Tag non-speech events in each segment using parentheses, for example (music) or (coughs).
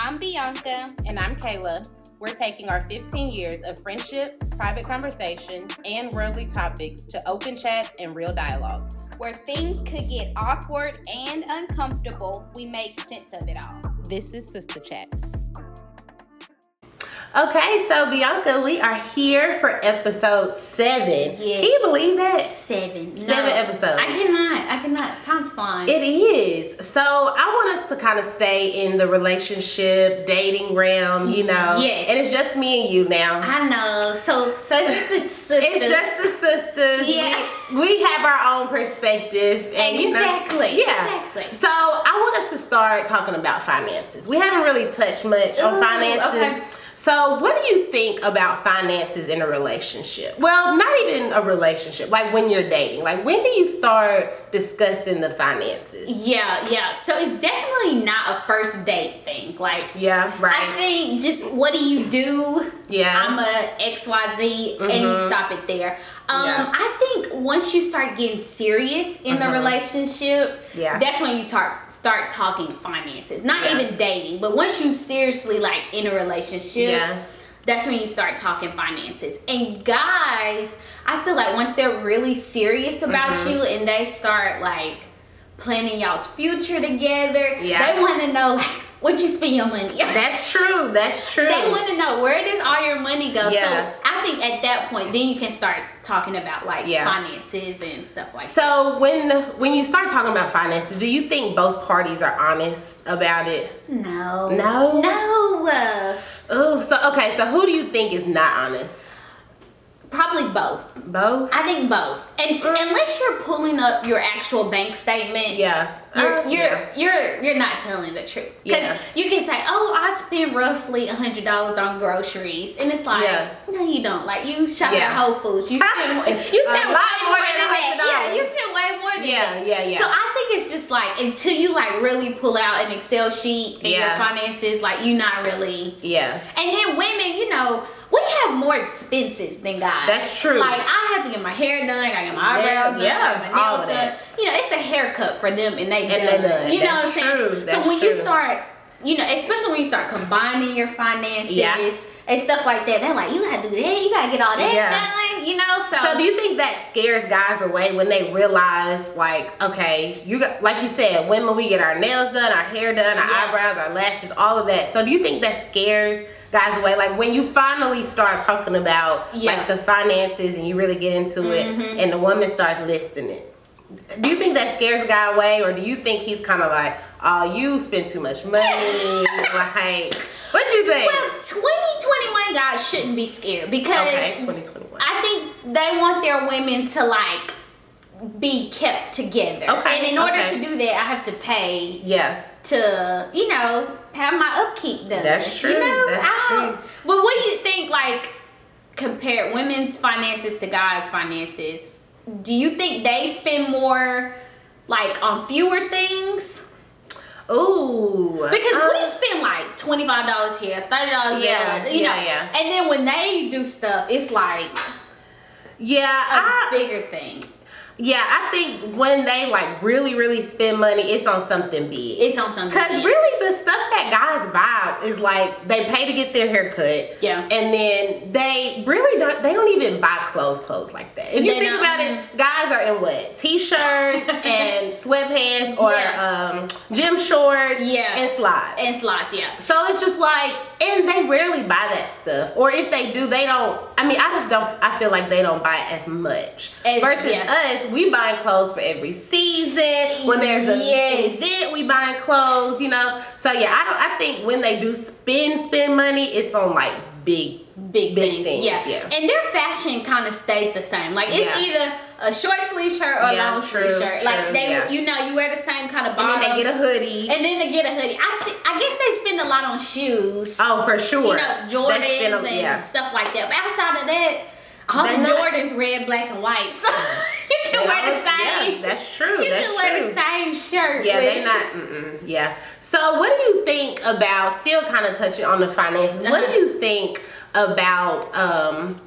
I'm Bianca. And I'm Kayla. We're taking our 15 years of friendship, private conversations, and worldly topics to open chats and real dialogue. Where things could get awkward and uncomfortable, we make sense of it all. This is Sister Chats. Okay, so Bianca, we are here for episode seven. Yes. Can you believe that? Seven. Seven episodes. I cannot. I cannot. Time's flying. It is. So I want us to kind of stay in the relationship, dating realm, you know. Yes. And it's just me and you now. I know. So, so it's just the (laughs) sisters. It's just the sisters. Yeah. We, we have our own perspective. And, you know, Exactly, yeah. exactly. So I want us to start talking about finances. We haven't really touched much on finances. okay. So what do you think about finances in a relationship? Well, not even a relationship, like when you're dating. Like when do you start discussing the finances? Yeah, yeah. So it's definitely not a first date thing. Like, Yeah, right. I think just what do you do? Yeah. I'm a XYZ and you Mhm. stop it there. Um, Yeah. I think once you start getting serious in the Mhm. relationship, Yeah. that's when you start start talking finances. Not Yeah. even dating, but once you seriously like in a relationship, Yeah. that's when you start talking finances. And guys, I feel like once they're really serious about Mhm. you and they start like planning y'all's future together, Yeah. they want to know like what you spend your money on. That's true. That's true. They want to know where does all your money go. Yeah. So I think at that point, then you can start talking about like Yeah. finances and stuff like that. So when when you start talking about finances, do you think both parties are honest about it? No. No? No. Oh, so okay, so who do you think is not honest? Probably both. Both? I think both. And t- unless you're pulling up your actual bank statement, Yeah. you're you're, yeah. you're you're not telling the truth. Because Yeah. you can say, "Oh, I spend roughly a hundred dollars on groceries," and it's like, Yeah. no, you don't. Like you shop at Whole Foods, you spend (laughs) more, you spend way more more than than that. $100. Yeah, you spend way more than Yeah, that. yeah, yeah. So I think it's just like until you like really pull out an Excel sheet and your finances, like you're not really. yeah. And then women, you know, we have more expenses than guys. That's true. Like I have to get my hair done, I gotta get my eyebrows done, yeah, my all of that. You know, it's a haircut for them and they And done. they done. You know That's what I'm saying? true. so when you start, you know, especially when you start combining your finances Yeah. and stuff like that, they're like, you gotta do that, you gotta get all that Yeah. done. You know, so, So do you think that scares guys away when they realize like, okay, you got like you said, women we get our nails done, our hair done, our Yeah. eyebrows, our lashes, all of that. So do you think that scares guys away? Like when you finally start talking about Yeah. like the finances and you really get into Mhm. it and the woman starts listing it. Do you think that scares a guy away or do you think he's kind of like, oh, you spend too much money? (laughs) like, what do you think? well, 2021 guys shouldn't be scared because okay, 2021. I think they want their women to like be kept together. Okay, And in order okay. to do that, I have to pay yeah. To, you know, have my upkeep done. That's true, You know, that's I true. But what do you think, like, compare women's finances to guys' finances? Do you think they spend more, like, on fewer things? Ooh. Because we um, spend like twenty five dollars here, thirty dollars Yeah, there, you yeah, know. yeah. And then when they do stuff, it's like Yeah, a I, bigger thing. Yeah, I think when they like really, really spend money, it's on something big. It's on something. Cause big. really, the stuff that guys buy is like they pay to get their hair cut. Yeah. And then they really don't. They don't even buy clothes, clothes like that. If you They think don't. about it, guys are in what t-shirts (laughs) and sweatpants or Yeah. um, gym shorts. Yeah. And slides. and slots, yeah. So it's just like, and they rarely buy that stuff. Or if they do, they don't. I mean, I just don't. I feel like they don't buy as much. As- Versus yeah. us, we buying clothes for every season. When there's a Yes. event, we buying clothes. You know. So yeah, I don't. I think when they do spend spend money, it's on like big. Big, Big things, things, yeah. yeah. And their fashion kind of stays the same. Like it's Yeah. either a short sleeve shirt or Yeah, long true, sleeve shirt. like they, yeah. you know, you wear the same kind of bottoms. And then they get a hoodie. And then they get a hoodie. I see. I guess they spend a lot on shoes. oh, for sure. you know, Jordans a- and stuff like that. But outside of that, They're the not- Jordans red, black, and white. (laughs) So you can wear the same. Yeah, that's true. you that's can wear true. the same shirt. Yeah, they're not. Mm-mm, yeah. So, what do you think about? Still, kind of touching on the finances. What Uh-huh. do you think about um,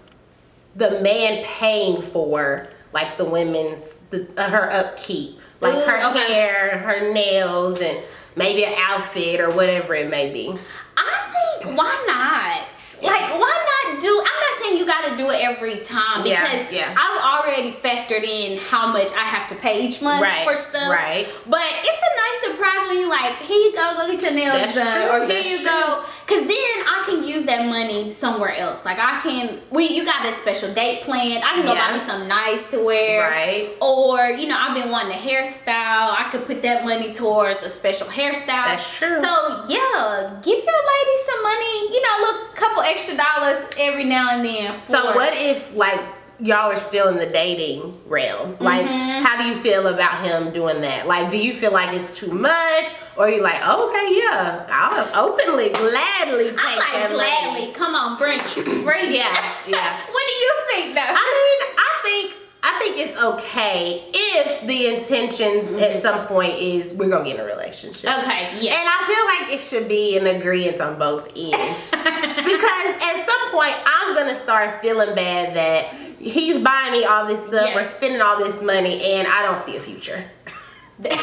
the man paying for like the women's the, uh, her upkeep, like Ooh, her okay. hair, her nails, and maybe an outfit or whatever it may be. I think why not? Like why not do? I'm not saying you got to do it every time Yeah, because yeah. I've already factored in how much I have to pay each month Right, for stuff. right. But it's a nice surprise when you like, here you go, go get your nails That's done, true, or here that's you true. go, because then I can use that money somewhere else. Like I can, we you got a special date planned. I can go Yeah. buy me something nice to wear. Right. Or, you know, I've been wanting a hairstyle. I could put that money towards a special hairstyle. That's true. So, yeah, give your lady some money, you know, look, couple extra dollars every now and then. So what if like y'all are still in the dating realm? Like Mhm. how do you feel about him doing that? Like do you feel like it's too much or you like, okay, yeah, I'll openly, gladly take I'm like, gladly, money. come on, bring it. (clears throat) Bring it. (laughs) Yeah, yeah. what do you think, though? I mean, I think I think it's okay if the intentions at mm-hmm. some point is we're gonna get in a relationship. okay, yeah. And I feel like it should be an agreement on both ends. (laughs) because at some point I'm gonna start feeling bad that he's buying me all this stuff or spending all this money and I don't see a future. (laughs) (laughs) no, I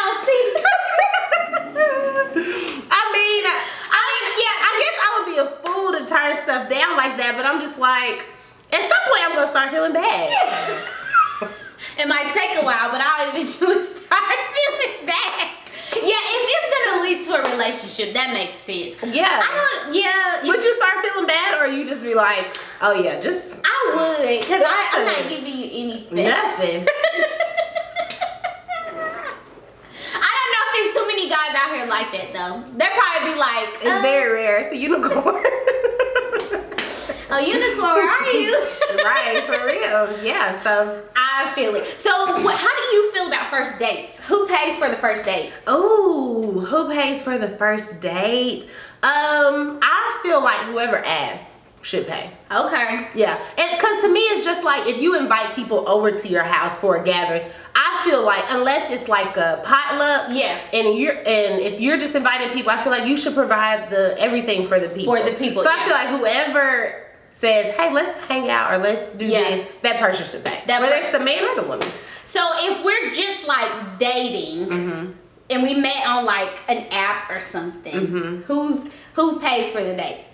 don't see. I mean, I mean, yeah, I guess I would be a fool to turn stuff down like that, but I'm just like, at some point I'm gonna start feeling bad. (laughs) It might take a while, but I'll eventually (laughs) start feeling bad. Yeah, if it's gonna lead to a relationship, that makes sense. Yeah. I don't. Yeah, Would you start feeling bad or you just be like, oh yeah, just I would, cause I, I'm not giving you anything. (laughs) nothing. I don't know if there's too many guys out here like that though. They'll probably be like, It's uh, very rare. It's a unicorn. "Oh, unicorn, are (laughs) you?" right, for real. Yeah, so I feel it. So, what, how do you feel about first dates? Who pays for the first date? Ooh, who pays for the first date? Um, I feel like whoever asks should pay. Okay. Yeah, and because to me it's just like if you invite people over to your house for a gathering, I feel like unless it's like a potluck, Yeah. and you're and if you're just inviting people, I feel like you should provide the everything for the people. For the people, So I feel like whoever says, "Hey, let's hang out" or "Let's do Yeah. this," that person should pay. That whether it's the man or the woman. So if we're just like dating Mm-hmm. and we met on like an app or something, Mm-hmm. who's who pays for the date?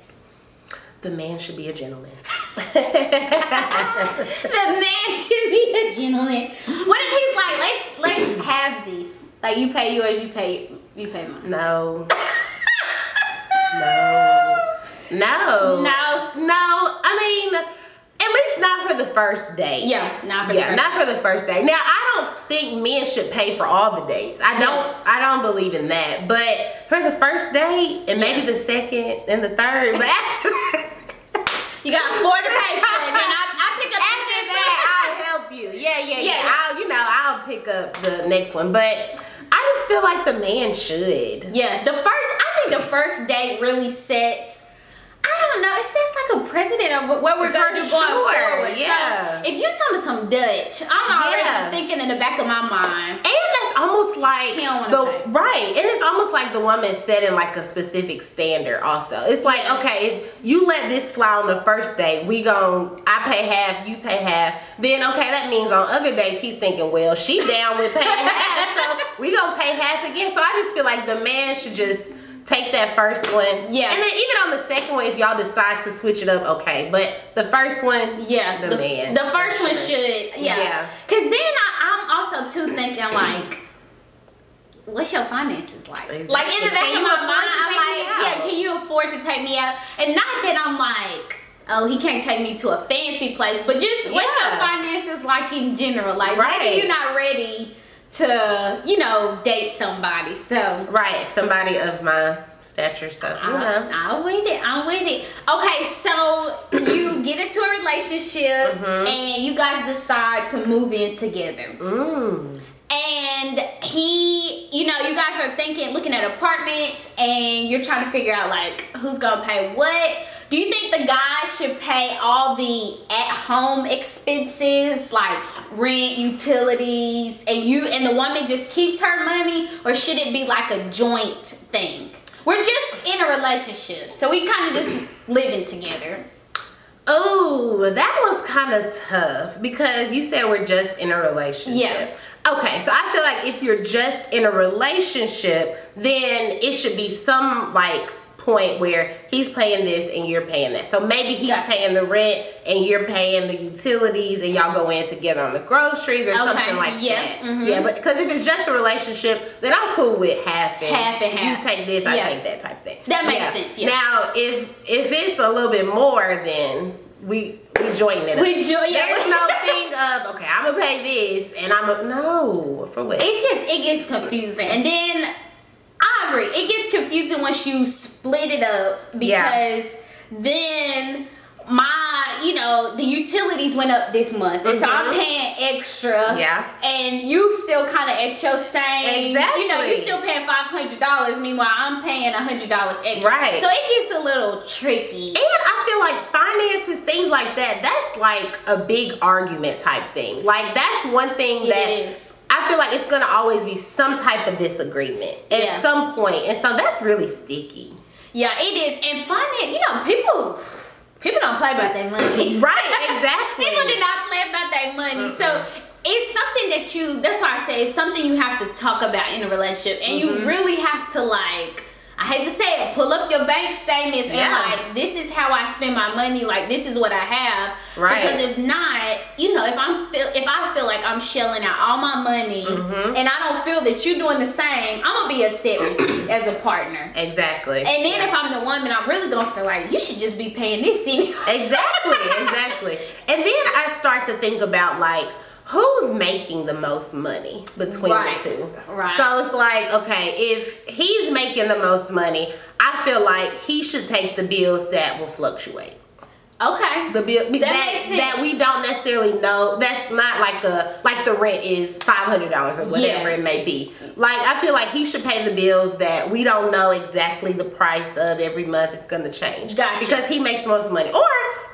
The man should be a gentleman. (laughs) (laughs) The man should be a gentleman. What if he's like, let's let's have these. Like you pay yours, you pay you pay mine. No. (laughs) no. No. No. No. I mean, at least not for the first date. Yeah, not for the yeah, first not for the first date. Now I don't think men should pay for all the dates. I don't. I don't believe in that. But for the first date and maybe Yeah. the second and the third, but (laughs) after that, You got four to pay for, and then I, I pick up the after that. I'll help you. Yeah, yeah, yeah. Yeah. I'll, you know, I'll pick up the next one. But I just feel like the man should. Yeah, the first I think the first date really sets don't know, it sets like a president of what we're going sure, forward. yeah. So if you tell me some Dutch, I'm already Yeah. thinking in the back of my mind. And that's almost like He don't wanna the pay. right, and it's almost like the woman setting like a specific standard. Also, it's like Yeah. okay, if you let this fly on the first date, we gon' I pay half, you pay half. Then okay, that means on other days he's thinking, well, she down with paying half, so (laughs) we gonna pay half again. So I just feel like the man should just take that first one, Yeah. and then even on the second one, if y'all decide to switch it up, okay. But the first one, Yeah, the, man, The first for one should, yeah. Yeah. Cause then I, I'm also too thinking like, what's your finances like? Exactly. Like in the back Can of my mind, I'm like, yeah, can you afford to take me out? And not that I'm like. Oh, he can't take me to a fancy place, but just what's your finances like in general? Like Right. maybe you're not ready to, you know, date somebody. So right, somebody of my stature, so you know. I, I'm with it. I'm with it. Okay, so you (clears throat) get into a relationship Mhm. and you guys decide to move in together. Mm. And he, you know, you guys are thinking, looking at apartments, and you're trying to figure out like who's gonna pay what. Do you think the guy should pay all the at-home expenses like rent, utilities, and you and the woman just keeps her money, or should it be like a joint thing? We're just in a relationship, so we kind of just living together. Oh, that was kind of tough because you said we're just in a relationship. Yeah. Okay, so I feel like if you're just in a relationship, then it should be some like point where he's paying this and you're paying that. So maybe he's Gotcha. paying the rent and you're paying the utilities and y'all go in together on the groceries or something like yeah, that. mhm. Yeah, but because if it's just a relationship, then I'm cool with half and Half and half. You take this, I take that type thing. That makes sense, yeah. Now, if if it's a little bit more, then we we join it. We jo- yeah. There's no thing of okay, I'm gonna pay this and I'm a no for what? It's just it gets confusing, and then I agree. It gets confusing once you split it up Yeah. because then my you know the utilities went up this month, and so I'm Mhm. paying extra. Yeah. and you still kind of at your same. exactly. You know, you Exactly. still paying five hundred dollars. Meanwhile, I'm paying hundred dollars extra. Right. So it gets a little tricky. And I feel like finances, things like that, that's like a big argument type thing. Like that's one thing It that is. I feel like it's gonna always be some type of disagreement at Yeah. some point, and so that's really sticky. Yeah, it is. And finance, you know, people people don't play about their money. (laughs) Right, (laughs) exactly. people do not play about their money. So it's something that you that's why I say it's something you have to talk about in a relationship. And Mm-hmm. you really have to like I hate to say it, pull up your bank statements and like this is how I spend my money, like this is what I have. Right. Because if not, you know, if I'm feel if I feel like I'm shelling out all my money Mm-hmm. and I don't feel that you're doing the same, I'm gonna be upset with you (clears throat) as a partner. Exactly. And then if I'm the woman, I'm really gonna feel like you should just be paying this anyway. Exactly, (laughs) exactly. And then I start to think about like who's making the most money between Right, the two. right. So it's like, okay, if he's making the most money, I feel like he should take the bills that will fluctuate. Okay. The bill that That that, we don't necessarily know. That's not like a like the rent is five hundred dollars or whatever Yeah. it may be. Like I feel like he should pay the bills that we don't know exactly the price of every month. It's gonna change. Gotcha. Because he makes the most money. Or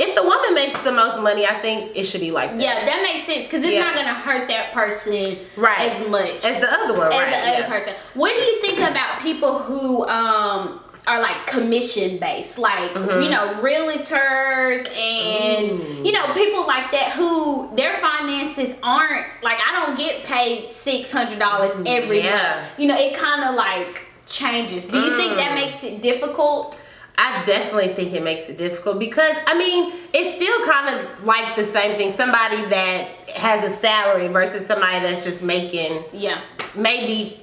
if the woman makes the most money, I think it should be like that. Yeah, that makes sense because it's Yeah. not gonna hurt that person Right. as much As the other one, as right? the other yeah. person. What do you think about people who um are like commission based, like Mm-hmm. you know, realtors and you know people like that who their finances aren't like I don't get paid six hundred dollars every Mm, Yeah. month. You know, it kind of like changes. Do you think that Mm. makes it difficult? I definitely think it makes it difficult because I mean it's still kind of like the same thing. Somebody that has a salary versus somebody that's just making Yeah. maybe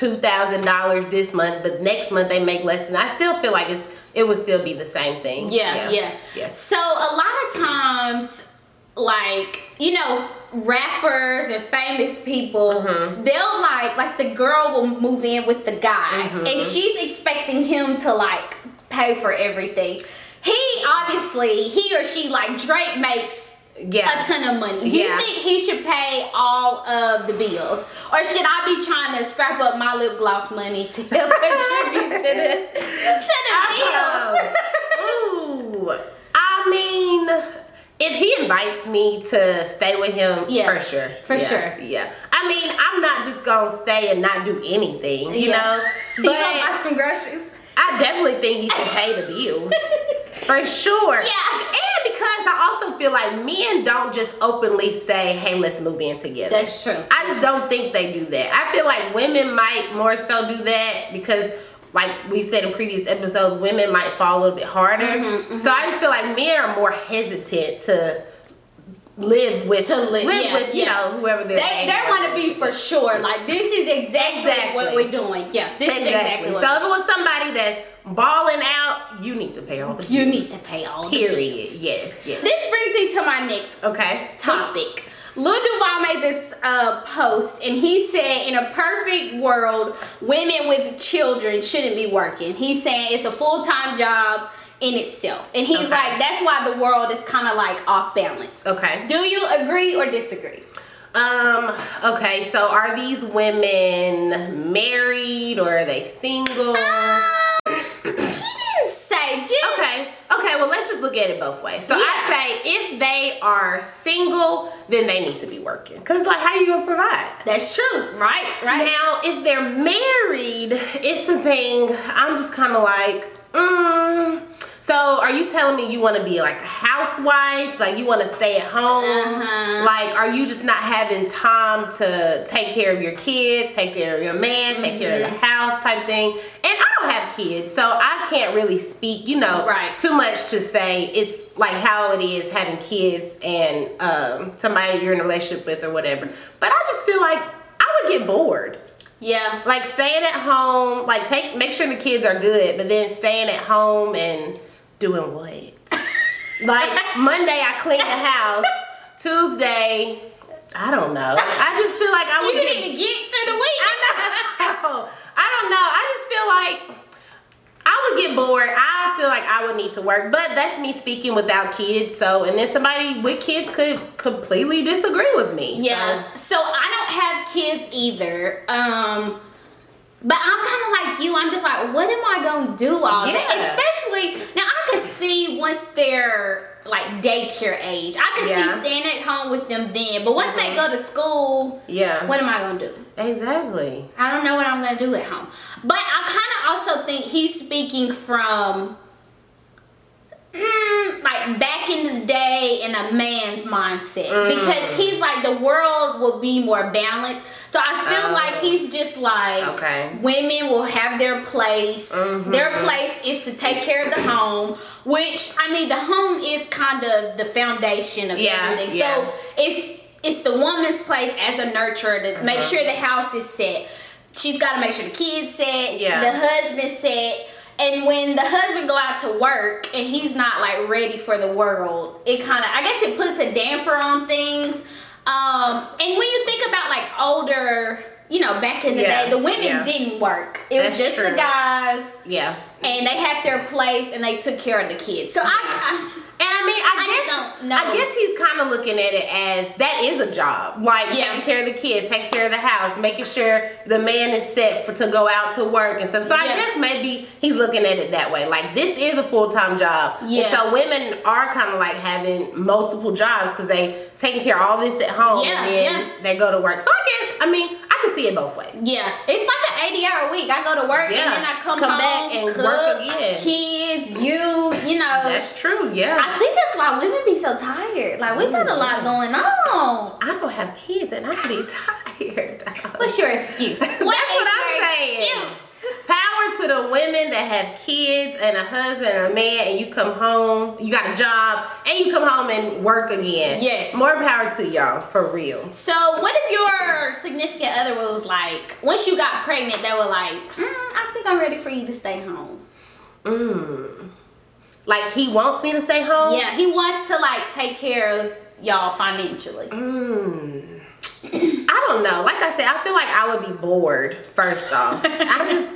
two thousand dollars this month, but next month they make less. And I still feel like it's it would still be the same thing. Yeah, yeah. yeah. So a lot of times, like you know, rappers and famous people, Mm-hmm. they'll like like the girl will move in with the guy, Mm-hmm. and she's expecting him to like pay for everything. He obviously he or she like Drake makes. Yeah. A ton of money. Do Yeah. you think he should pay all of the bills? Or should I be trying to scrap up my lip gloss money to help (laughs) contribute to the, to the bills? (laughs) Oh. Ooh. I mean, if he invites me to stay with him, Yeah, for sure. for Yeah, sure. Yeah. I mean, I'm not just gonna stay and not do anything, you Yeah. know? (laughs) you But gonna buy some groceries? I definitely think he should pay the bills. For sure. Yeah. And because I also feel like men don't just openly say, hey, let's move in together. That's true. I just don't think they do that. I feel like women might more so do that because, like we said in previous episodes, women might fall a little bit harder. Mm-hmm, So I just feel like men are more hesitant to live with To live, yeah, with you yeah. know whoever they're They, they want to be for sure. Like this is exactly, Exactly. what we're doing. Yeah, this is exactly exactly. what So if it was somebody that's balling out, you need to pay all the you need to pay all the Period. Yes. Yes. This brings me to my next Okay. topic. Lil Duval made this uh, post and he said, in a perfect world, women with children shouldn't be working. He's saying it's a full time job in itself. And he's Okay. like, that's why the world is kind of like off balance. Okay. Do you agree or disagree? Um. Okay. So are these women married or are they single? he didn't say just. Okay. Okay. Well, let's just look at it both ways. So Yeah. I say if they are single, then they need to be working. Cause like, how are you gonna provide? That's true. Right. Right. Now, if they're married, it's the thing. I'm just kind of like, mm. So are you telling me you want to be like a housewife? Like you want to stay at home? Uh-huh. Like are you just not having time to take care of your kids, take care of your man, take care of the Mm-hmm. house type thing? And I don't have kids, so I can't really speak, you know, Right. too much to say it's like how it is having kids and um, somebody you're in a relationship with or whatever. But I just feel like I would get bored Yeah. like staying at home like take make sure the kids are good but then staying at home and doing what? (laughs) Like monday i clean the house. Tuesday i don't know. I just feel like i You would didn't get even get through the week. i know. I don't know. I just feel like I would get bored. I feel like I would need to work, but that's me speaking without kids. So, and then somebody with kids could completely disagree with me. Yeah. So I don't have kids either. Um but I'm kind of like you. I'm just like, what am I gonna do all day? Especially now, I could see once they're like daycare age. I could Yeah. see staying at home with them then. But once they Mhm. go to school, Yeah. what am I gonna do? Exactly. I don't know what I'm gonna do at home. But I kind of also think he's speaking from mm, like back in the day in a man's mindset Mm. because he's like the world will be more balanced. So I feel Oh. like he's just like Okay. women will have their place. Mhm. Their place is to take care of the home, which I mean the home is kind of the foundation of Yeah, everything. yeah. So it's it's the woman's place as a nurturer to make Uh-huh. sure the house is set. She's got to make sure the kids set, Yeah. the husband set. And when the husband go out to work and he's not like ready for the world, it kind of I guess it puts a damper on things. Um, and when you think about like older, you know, back in the Yeah, day, the women yeah. didn't work. It was That's just the guys, Yeah. And they had their place and they took care of the kids. So I, I And I mean, I, I guess. I guess he's kind of looking at it as that is a job, like Yeah. taking care of the kids, taking care of the house, making sure the man is set for to go out to work and stuff. So I guess maybe he's looking at it that way, like this is a full time job. Yeah. And so women are kind of like having multiple jobs because they taking care of all this at home Yeah, and then yeah. they go to work. So I guess I mean I can see it both ways. Yeah, it's like an 80 hour week. I go to work Yeah. and then I come, Come home, back and cook, work again. Kids, you, you know. That's true. Yeah. I think that's why women be so tired. Like we got a lot going on. I don't have kids and I be (laughs) tired. What's your excuse? (laughs) What That's what I'm your saying. excuse? Power to the women that have kids and a husband and a man, and you come home, you got a job, and you come home and work again. Yes. More power to y'all, for real. So what if your significant other was like, once you got pregnant, they were like, mm, I think I'm ready for you to stay home. Mm. Like he wants me to stay home? Yeah, he wants to like take care of y'all financially. Mm. (clears throat) I don't know. Like I said, I feel like I would be bored, first off. I just,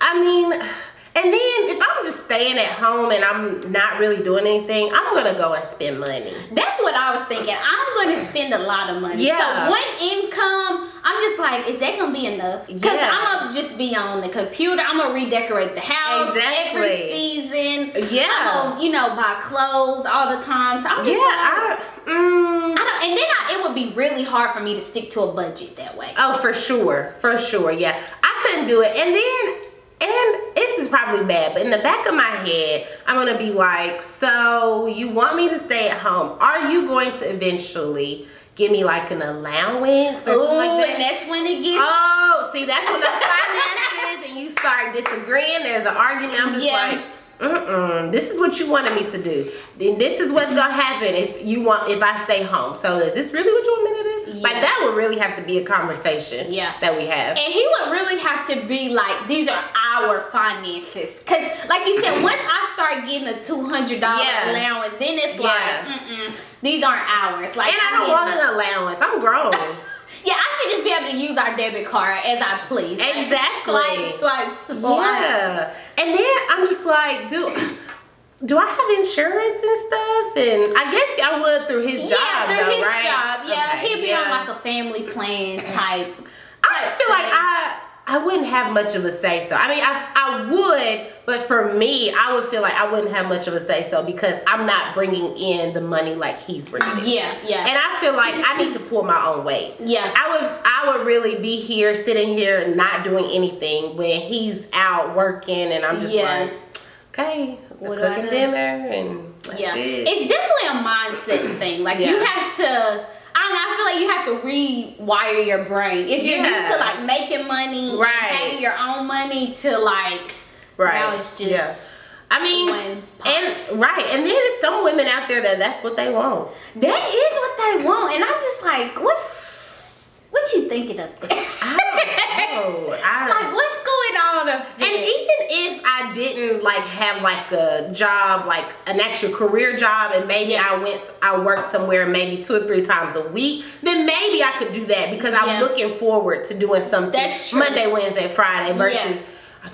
I mean, and then if I'm just staying at home and I'm not really doing anything, I'm gonna go and spend money. That's what I was thinking. I'm going to spend a lot of money. Yeah. So one income, I'm just like, is that going to be enough? Because Yeah. I'm to just be on the computer. I'm going to redecorate the house every season. Yeah. I'm gonna, you know, buy clothes all the time. So I'm just Yeah, like, I, mm, I don't, and then I, would be really hard for me to stick to a budget that way. Oh, for sure, for sure. Yeah, I couldn't do it. And then, and this is probably bad, but in the back of my head, I'm gonna be like, so you want me to stay at home? Are you going to eventually give me like an allowance or Ooh, something like and that's when it gets. Oh, see, that's when the finances and you start disagreeing. There's an argument. I'm just Yeah. like. Mm-mm. This is what you wanted me to do. Then this is what's gonna happen if you want if I stay home. So is this really what you want me to do? Like that would really have to be a conversation. Yeah. That we have. And he would really have to be like, these are our finances. Cause like you said, once I start getting a two hundred dollar Yeah. allowance, then it's Yeah. like, these aren't ours. Like, And I don't want an allowance. I'm grown. (laughs) Yeah, I should just be able to use our debit card as I please. Like, Exactly. swipe, swipe, swipe. yeah. And then I'm just like, do do I have insurance and stuff? And I guess I would through his job. Yeah, through though, his right? job. Yeah, Okay, he'd be yeah. on like a family plan type. I just feel like I I wouldn't have much of a say so. I mean, I I would, but for me, I would feel like I wouldn't have much of a say so because I'm not bringing in the money like he's bringing in. Yeah, yeah. And I feel like I need to pull my own weight. Yeah. I would I would really be here sitting here not doing anything when he's out working and I'm just Yeah. like okay, What cooking dinner and that's yeah, it. it's definitely a mindset thing. Like you have to. I don't know. I feel like you have to rewire your brain. If you're used to like making money, Right. having your own money, to like right. now it's just. yeah. I mean, and right, and then there's some women out there that that's what they want. That is what they want, and I'm just like, what's what you thinking of? there? I don't know. I (laughs) don't like, what's up there? And even if I didn't like have like a job, like an actual career job, and maybe Yeah. I went, I worked somewhere maybe two or three times a week, then maybe I could do that because I'm Yeah. looking forward to doing something That's true. Monday, Wednesday, Friday versus.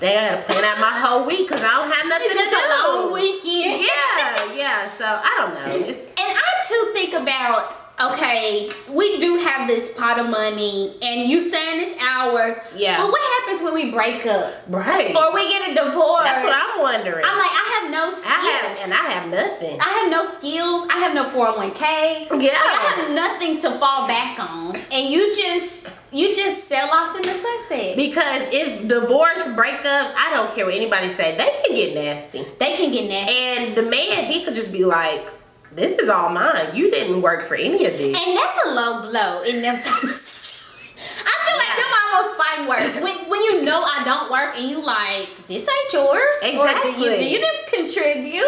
Dang, I gotta plan out my whole week because I don't have nothing it's to do. just a long weekend. Yeah, yeah. So I don't know. It's And I too think about okay, we do have this pot of money, and you saying it's ours. Yeah. But what happens when we break up right. or we get a divorce? That's what I'm wondering. I'm like, I have no skills. I have, and I have nothing. I have no skills. I have no 401k. Yeah. I have nothing to fall back on. And you just you just sell off in the sunset. Because if divorce breakups, I don't care what anybody say, they can get nasty. They can get nasty. And the man, he could just be like, "This is all mine. You didn't work for any of this." And that's a low blow in them situations. I feel like them almost fighting worse. When when you know I don't work and you like, this ain't yours. Or you, you didn't contribute.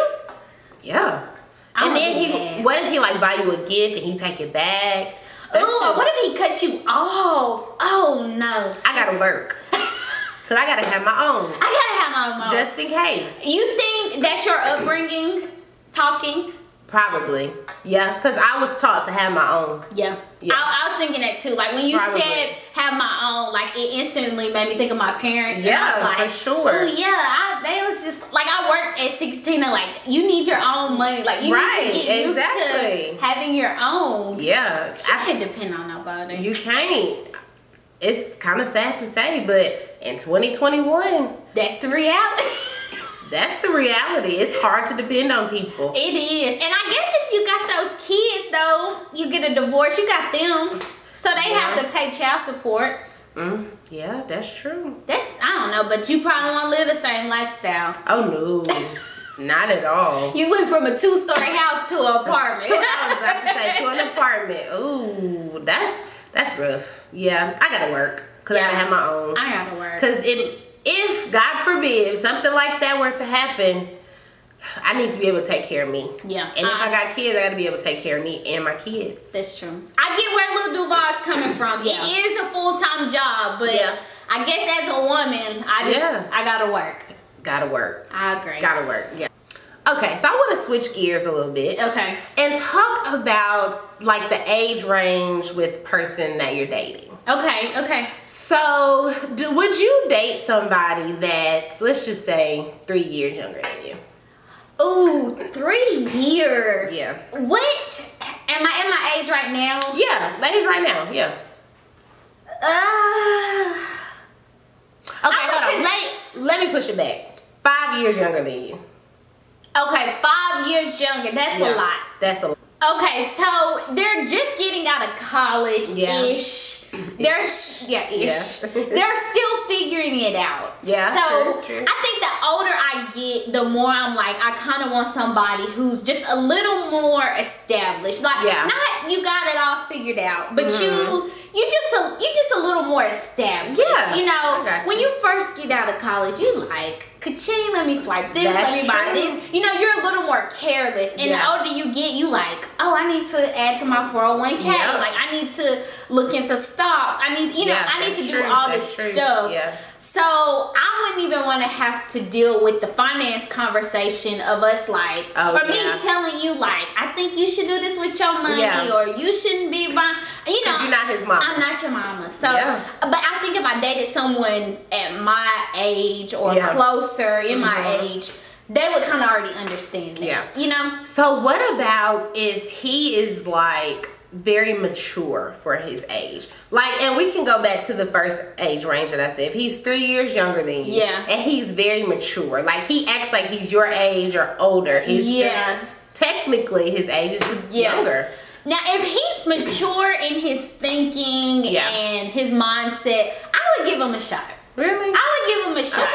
Yeah. I'm And then he, what if he like buy you a gift and he take it back? Ooh, or what if he cut you off? Oh no. I gotta work. (laughs) Cause I gotta have my own, I gotta have my own. just in case. You think that's your upbringing talking? Probably, yeah. Cause I was taught to have my own. Yeah. Yeah. I, I was thinking that too. Like when you Probably. said have my own, like it instantly made me think of my parents. Yeah, was like, for sure. Oh yeah, I, they was just like I worked at 16 and like you need your own money. Like you Right, need to get used exactly. to having your own. Yeah, I can't depend on nobody. You can't. It's kind of sad to say, but in 2021, That's the reality. (laughs) that's the reality. It's hard to depend on people. it is, and I guess if you got those kids though, you get a divorce, you got them, so they have to pay child support. Mm, yeah, that's true. That's I don't know, but you probably want to live the same lifestyle. Oh no, not at all. You went from a two-story house to an apartment. (laughs) I was about to say to an apartment. Ooh, that's that's rough. Yeah, I gotta work because I gotta have my own. I gotta work. Because if if God forbid if something like that were to happen, I need to be able to take care of me. Yeah. And if I uh-huh. got kids, I gotta be able to take care of me and my kids. That's true. I get where Lil Duval's coming from. Yeah. It is a full-time job, but Yeah. I guess as a woman, I just Yeah. I gotta work. Gotta work. I agree. Gotta work. Yeah. Okay, so I want to switch gears a little bit Okay. and talk about like the age range with person that you're dating. Okay. Okay. So, do, would you date somebody that's let's just say three years younger than you? Ooh, three years. Yeah. What? Am I at my age right now? Yeah, ladies, right now. Yeah. Uh, Okay, I hold on. Let, let me push it back. Five years younger than you. okay, five years younger. That's a lot. That's a lot. Okay, so they're just getting out of college Yeah. They're yeah ish. Yeah. (laughs) they're still figuring it out. Yeah, So true, true. I think the older I get, the more I'm like I kind of want somebody who's just a little more established. Like Yeah. not you got it all figured out, but Mhm. you you just a you just a little more established. Yeah, You know, when you. first get out of college, you like. Ka-ching, let me swipe this, let That's me buy true. this. You know, you're a little more careless. And Yeah. the older you get, you like, oh, I need to add to my 401k. Yeah. Like, I need to look into stocks. I need, you know, Yeah, I need to do true, all that's this true, stuff. yeah. So I wouldn't even want to have to deal with the finance conversation of us like, Oh, or yeah. me telling you like, I think you should do this with your money, Yeah. or you shouldn't be buying. You know, Because you're not his mom. I'm not your mama. So, but I think if I dated someone at my age or closer in my Mhm. age, they would kind of already understand that. Yeah. You know? So what about if he is like very mature for his age? Like, and we can go back to the first age range that I said. If he's three years younger than you, Yeah. and he's very mature, like he acts like he's your age or older. He's Yeah. just technically his age is just Yeah. younger. Now, if he's mature in his thinking Yeah. and his mindset, I would give him a shot. Really? I would give him a shot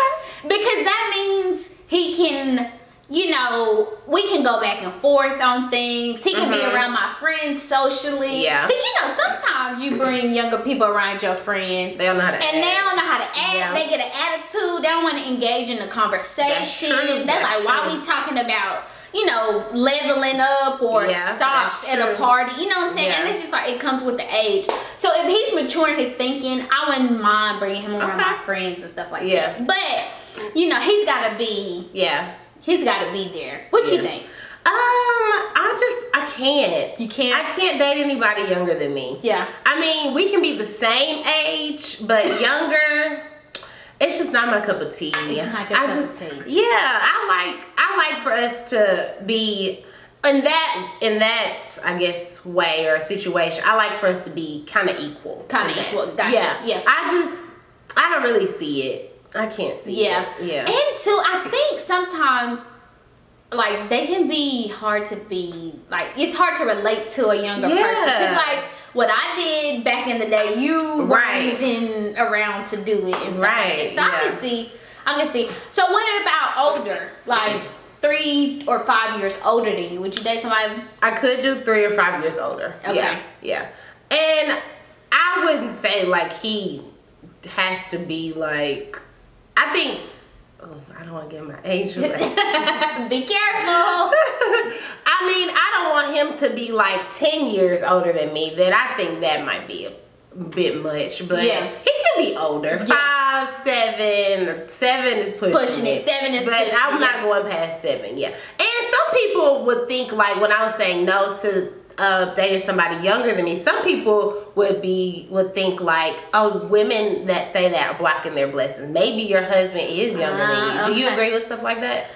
because that means he can you know, we can go back and forth on things. He can be Mhm. around my friends socially. Yeah. Because, you know, sometimes you bring younger people around your friends. They don't know how to And they act. don't know how to act. Yeah. They get an attitude. They don't want to engage in the conversation. That's true. They're That's like, why true. we talking about, you know, leveling up or Yeah, that's at a party? You know what I'm saying? Yeah. And it's just like, it comes with the age. So if he's maturing his thinking, I wouldn't mind bringing him around Okay. my friends and stuff like Yeah. that. But, you know, he's got to be Yeah. He's got to be there. What you think? Um, I just I can't. You can't? I can't date anybody younger than me. Yeah. I mean, we can be the same age, but (laughs) younger. It's just not my cup of tea. It's not your I cup of just, tea. Yeah, I like I like for us to be in that in that I guess way or situation. I like for us to be kind of equal. Kinda equal. Gotcha. Yeah, Yeah. I just I don't really see it. I can't see Yeah. it. Yeah. And too, I think sometimes like they can be hard to be like it's hard to relate to a younger Yeah. person because like what I did back in the day, you Right. weren't even around to do it and stuff Right, like. So I can see, I can see. So what about older, like three or five years older than you? Would you date somebody? I could do three or five years older. Okay. Yeah. Yeah. And I wouldn't say like he has to be like I think oh, I don't want to get my age away. (laughs) be careful. (laughs) I mean, I don't want him to be like 10 years older than me. Then I think that might be a bit much. But Yeah. he can be older. Yeah. Five, seven, seven is pushing, Pushing it. Seven is but pushing I'm it, not going past seven. Yeah. And some people would think like when I was saying no to uh, dating somebody younger than me, some people would be would think like, oh, women that say that are blocking their blessings. Maybe your husband is younger than Ah, you. Do you agree with stuff like that?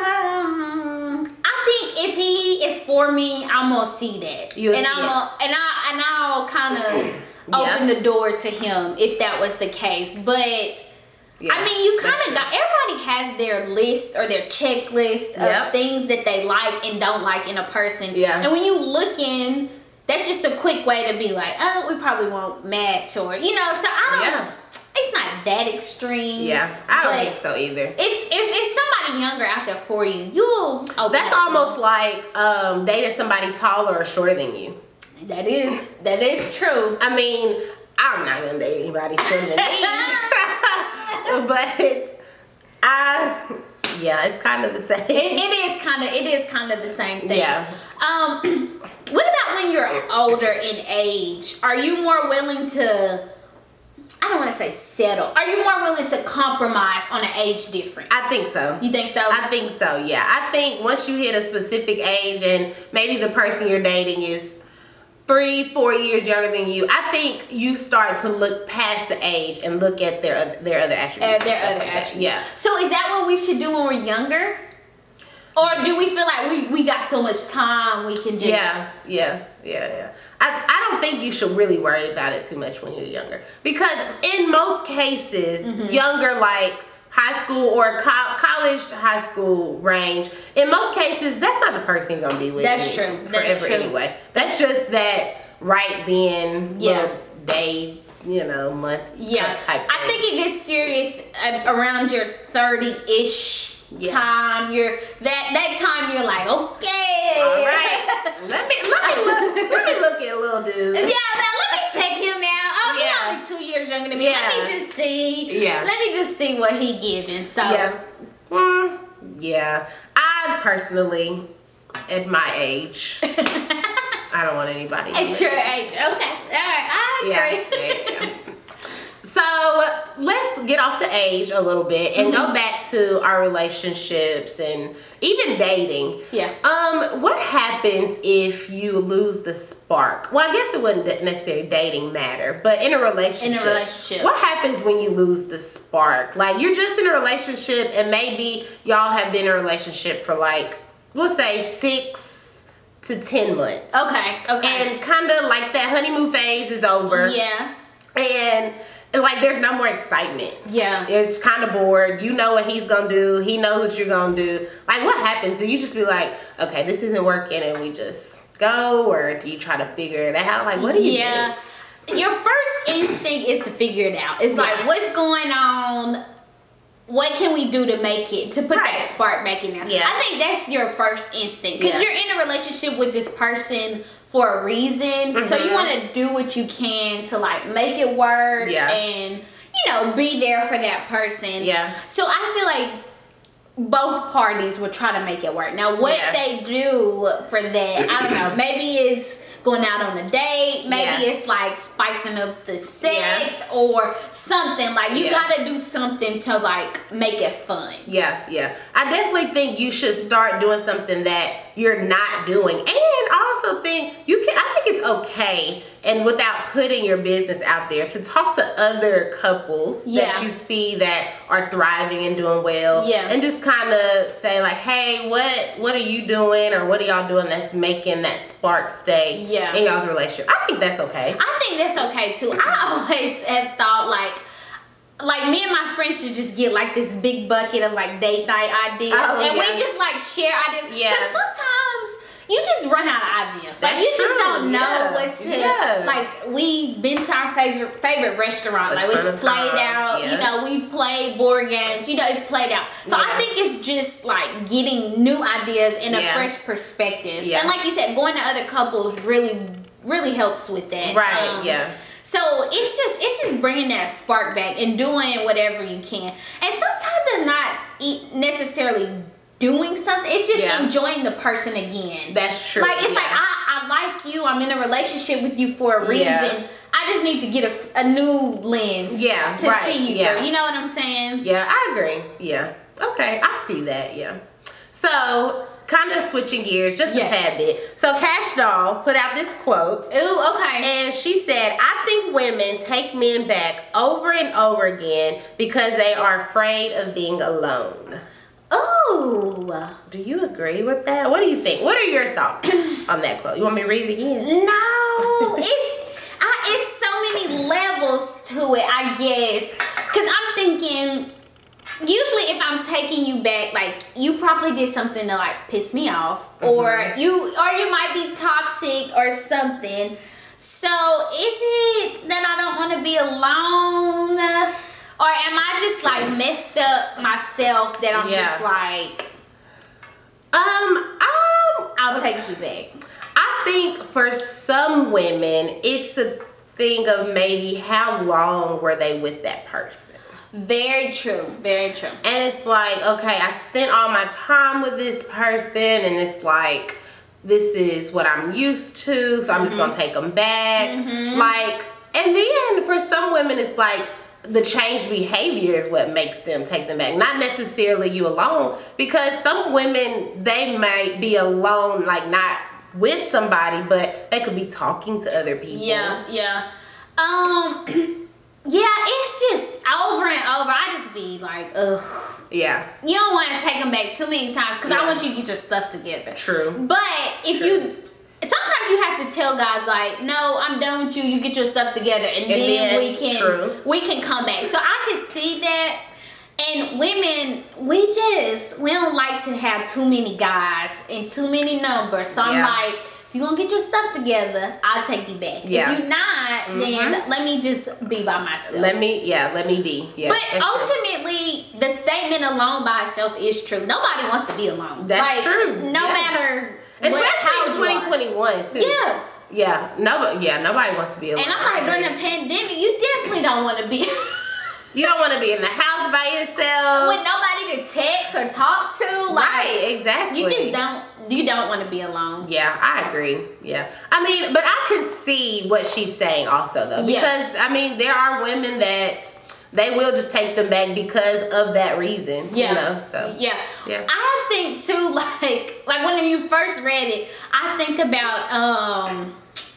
Um, I think if he is for me, I'm gonna see that, You'll and see I'm gonna, and I and I'll kind of (clears throat) Yeah. open the door to him if that was the case. But Yeah, I mean, you kind of got everybody has their list or their checklist of things that they like and don't like in a person. Yeah. and when you look in. That's just a quick way to be like, oh, we probably won't match, or you know. So I don't. Yeah. It's not that extreme. Yeah, I don't think so either. if if it's somebody younger out there for you, you'll That's almost like um, dating somebody taller or shorter than you. that is that is true. I mean, I'm not gonna date anybody shorter than me, (laughs) (laughs) but I, yeah, it's kind of the same. It, it is kind of it is kind of the same thing. Yeah. Um, (clears throat) what about when you're older in age? Are you more willing to? I don't want to say settle. Are you more willing to compromise on an age difference? I think so. you think so? I think so. Yeah, I think once you hit a specific age and maybe the person you're dating is three, four years younger than you, I think you start to look past the age and look at their their other Uh, attributes. their and stuff other like that. attributes. Yeah. So is that what we should do when we're younger? Or do we feel like we, we got so much time we can just Yeah, yeah, yeah, yeah. I, I don't think you should really worry about it too much when you're younger because in most cases, Mm-hmm. younger like high school or co- college to high school range, in most cases, that's not the person you're gonna be with. That's true. That's Forever true. anyway. That's just that right then, Yeah. day, you know, month Yeah, type. I thing. think it gets serious around your thirty-ish Yeah. time. You're that that time. You're like, okay, All right, let me let me look let me (laughs) look at little dude. yeah, now let me check him out. Only two years younger than me. Yeah. Let me just see. Yeah. Let me just see what he giving. So Yeah. Mm, yeah. I personally, at my age, (laughs) I don't want anybody. at your age, okay, all right, I agree. yeah, yeah. So let's get off the age a little bit and Mm-hmm. go back to our relationships and even dating. Yeah. Um, what happens if you lose the spark? Well, I guess it wouldn't necessarily dating matter, but in a relationship. In a relationship. What happens when you lose the spark? Like you're just in a relationship and maybe y'all have been in a relationship for like, we'll say six to ten months. Okay, okay, And kind of like that honeymoon phase is over. yeah, And like there's no more excitement. yeah. It's kind of bored. You know what he's gonna do. He knows what you're gonna do. Like, what happens? Do you just be like, okay, this isn't working, and we just go, or do you try to figure it out? Like, what do you yeah. Your first instinct is to figure it out. It's like, what's going on? What can we do to make it to put Right. that spark back in there? Yeah. I think that's your first instinct because Yeah. you're in a relationship with this person for a reason, so you Mhm. want to do what you can to like make it work Yeah. and you know be there for that person. Yeah. So I feel like both parties would try to make it work. Now, what Yeah. they do for that, I don't know. Maybe it's going out on a date. Maybe Yeah. it's like spicing up the sex or something. Like you Yeah. gotta do something to like make it fun. Yeah, yeah. I definitely think you should start doing something that you're not doing. And also think you can I think it's okay and without putting your business out there to talk to other couples Yeah. that you see that are thriving and doing well. Yeah. And just kind of say like, "Hey, what what are you doing or what are y'all doing that's making that spark stay Yeah. in y'all's relationship?" I think that's okay. I think that's okay too. I (laughs) always have thought like like me and my friends should just get like this big bucket of like date night ideas Oh, and yeah. we just like share ideas. Yeah. Because sometimes you just run out of ideas. Like That's you just don't know yeah. what to Yeah. like we've been to our favorite favorite restaurant. A like it's played out, yeah. you know, we played board games, you know, it's played out. So I think it's just like getting new ideas and a fresh perspective. Yeah. And like you said, going to other couples really really helps with that. Right, Um, yeah. So it's just it's just bringing that spark back and doing whatever you can. And sometimes it's not necessarily doing something. It's just Yeah. enjoying the person again. That's true. like it's yeah. like I, I like you. I'm in a relationship with you for a reason. Yeah. I just need to get a, a new lens. Yeah, To right, see you yeah. You know what I'm saying? Yeah, I agree. Yeah. Okay, I see that. Yeah. So, kind of switching gears just Yeah. a tad bit. So, Kash Doll put out this quote. Ooh, okay. And she said, I think women take men back over and over again because they are afraid of being alone. Ooh. Do you agree with that? What do you think? What are your thoughts (coughs) on that quote? You want me to read it again? No, (laughs) it's I, it's so many levels to it, I guess. Cause I'm thinking, usually if I'm taking you back, like you probably did something to like piss me off, or you or you might be toxic or something. So is it that I don't want to be alone, or am I just like messed up myself that I'm Yeah. just like Um, um, I'll take you back? I think for some women, it's a thing of maybe how long were they with that person. Very true. Very true. And it's like, okay, I spent all my time with this person, and it's like, this is what I'm used to, so I'm just gonna take them back. Like, and then for some women, it's like the changed behavior is what makes them take them back, not necessarily you alone, because some women they might be alone, like not with somebody, but they could be talking to other people. Yeah, yeah. Um, (clears throat) yeah, it's just over and over. I just be like, ugh. yeah, You don't want to take them back too many times because I want you to get your stuff together. true. But if True. you, sometimes you have to tell guys like, no, I'm done with you. You get your stuff together, and, then, then- we can true. we can come back. So I can see that. And women, we just we don't like to have too many guys and too many numbers. So I'm like, you gonna get your stuff together, I'll take you back. Yeah. If you're not, mm-hmm. then let me just be by myself. Let me, yeah, let me be. Yeah, But that's true. ultimately, the statement alone by itself is true. Nobody wants to be alone. That's Like, true. No Yeah. matter what, especially how in 2021 too. Yeah. Yeah, nobody. Yeah, nobody wants to be alone. And I'm like, during the pandemic, you definitely don't want to be (laughs) you don't want to be in the house by yourself. with nobody to text or talk to. Like, right, exactly. you just don't. You don't want to be alone. Yeah, I agree. Yeah, I mean, but I can see what she's saying also though, Yeah. because I mean, there are women that they will just take them back because of that reason. Yeah. you know. So Yeah. Yeah. I think too, (laughs) like like when you first read it, I think about um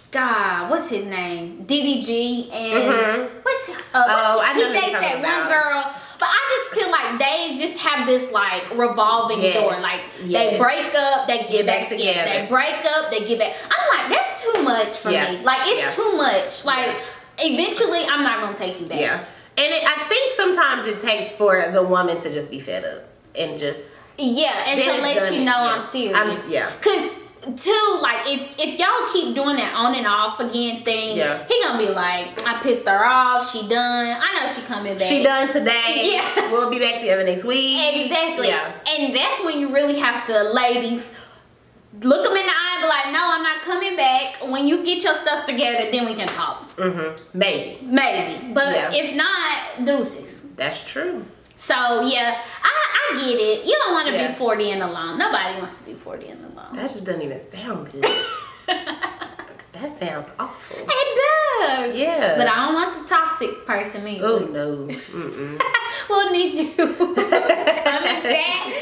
God, what's his name? DDG and Mhm. what's uh, what's Oh, I know he dates that talking one girl. But I just feel like they just have this like revolving Yes, door. Like they break up, they get, Get back back together. together. They break up, they get back. I'm like, that's too much for Yeah. me. Like it's Yeah. too much. Like eventually, I'm not gonna take you back. yeah, and it, I think sometimes it takes for the woman to just be fed up and just Yeah, and to let you know Yeah. I'm serious. I'm- yeah. Cause too, like if if y'all keep doing that on and off again thing, Yeah. he gonna be like, I pissed her off. She done. I know she coming back. She done today. (laughs) Yeah. We'll be back together next week. Exactly. Yeah. And that's when you really have to, ladies, look them in the eye and be like, no, I'm not coming back. When you get your stuff together, then we can talk. Mm-hmm. Maybe. Maybe. But Yeah. if not, deuces. That's true. So yeah, I, I get it. You don't want to Yeah. be 40 and alone. Nobody wants to be 40 and alone. That just doesn't even sound good. (laughs) that sounds awful. It does. Yeah. But I don't want the toxic person either. Oh no. (laughs) We'll need you (laughs) coming back.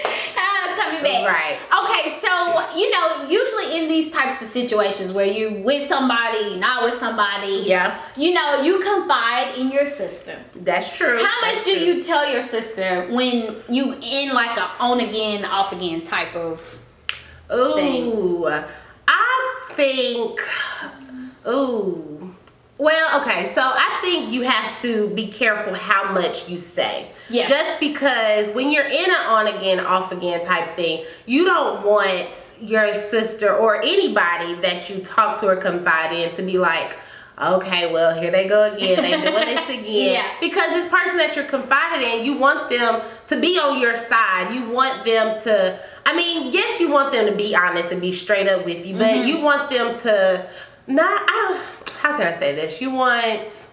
Coming back. Right. Okay, so you know, usually in these types of situations where you with somebody, not with somebody, Yeah. you know, you confide in your sister. That's true. How much That's do true. you tell your sister when you in like a on again, off again type of Ooh, I think. Ooh. Well, okay, so I think you have to be careful how much you say. Yeah. Just because when you're in an on again, off again type thing, you don't want your sister or anybody that you talk to or confide in to be like, okay, well, here they go again. They doing this (laughs) again. Yeah. Because this person that you're confided in, you want them to be on your side. You want them to, I mean, yes, you want them to be honest and be straight up with you, but mm-hmm. you want them to not, I don't, how can I say this? You want,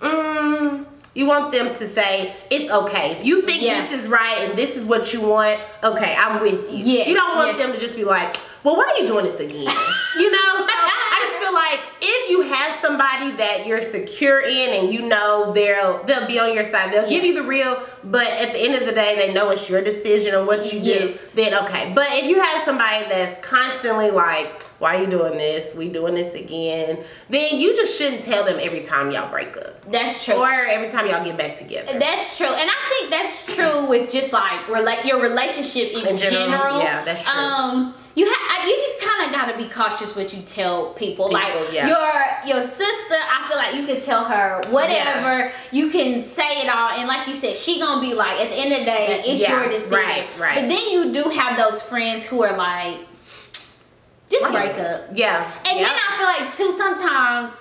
mm, you want them to say, it's okay. If you think Yeah. this is right and this is what you want, okay, I'm with you. Yes, you don't want yes. them to just be like, well, why are you doing this again? you know, so I just feel like if you have somebody that you're secure in and you know they'll they'll be on your side, they'll give you the real, but at the end of the day, they know it's your decision and what you Yes. do, then okay. But if you have somebody that's constantly like, why are you doing this? We doing this again, then you just shouldn't tell them every time y'all break up. that's true. Or every time y'all get back together. That's true, and I think that's true with just like relate your relationship in, In general, general. yeah, that's true. Um, you ha- you just kind of gotta be cautious what you tell people. like yeah. your your sister, I feel like you can tell her whatever. You can say it all, and like you said, she gonna be like, at the end of the day, it's Yeah, your decision. right, right. But then you do have those friends who are like, just Right. break up. Yeah. And Yep. then I feel like too sometimes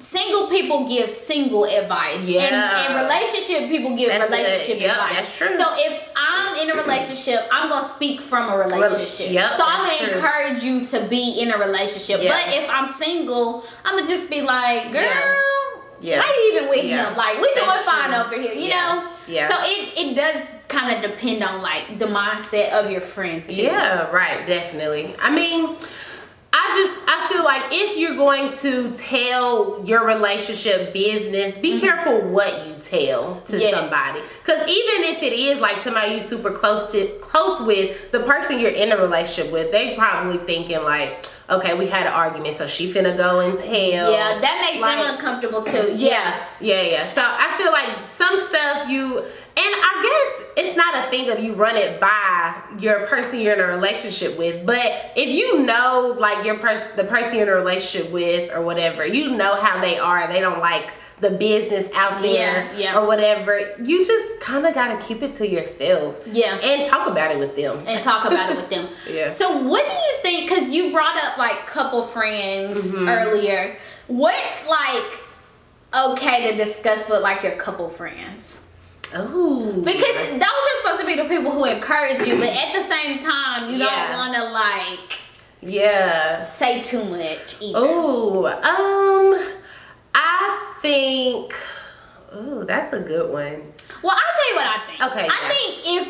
single people give single advice. Yeah. And, and relationship people give That's relationship. Yep, advice. that's true. So if I'm in a relationship, I'm gonna speak from a relationship. yep, so I'm gonna true. encourage you to be in a relationship. Yeah. But if I'm single, I'm gonna just be like, girl. Yeah. Yeah. Why you even with Yeah. him? Like we doing fine true. over here, you Yeah. know. Yeah. So it it does kind of depend on like the mindset of your friend too. Yeah, right, definitely. I mean, I just I feel like if you're going to tell your relationship business, be careful what you tell to Mm-hmm. Yes. somebody. Cuz even if it is like somebody you super close to close with, the person you're in a relationship with, they probably thinking like, okay, we had an argument, so she finna go and tell. Yeah, that makes them uncomfortable too. Yeah, yeah, yeah. So I feel like some stuff you, I guess it's not a thing of you run it by your person you're in a relationship with, but if you know like your person, the person you're in a relationship with or whatever, you know how they are. They don't like the business out there Yeah, yeah. or whatever. You just kind of got to keep it to yourself. Yeah. And talk about it with them. and talk about it with them. (laughs) Yeah. So what do you think? Because you brought up like couple friends Mm-hmm. earlier. What's like okay to discuss with like your couple friends? Ooh. Because those are supposed to be the people who encourage you, but at the same time, you Yeah. don't want to like yeah. say too much Oh, um, I think. Oh, that's a good one. Well, I'll tell you what I think. Okay, I yeah. think if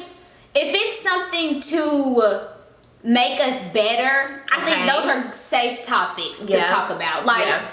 if it's something to make us better, I think those are safe topics to talk about. Like Yeah.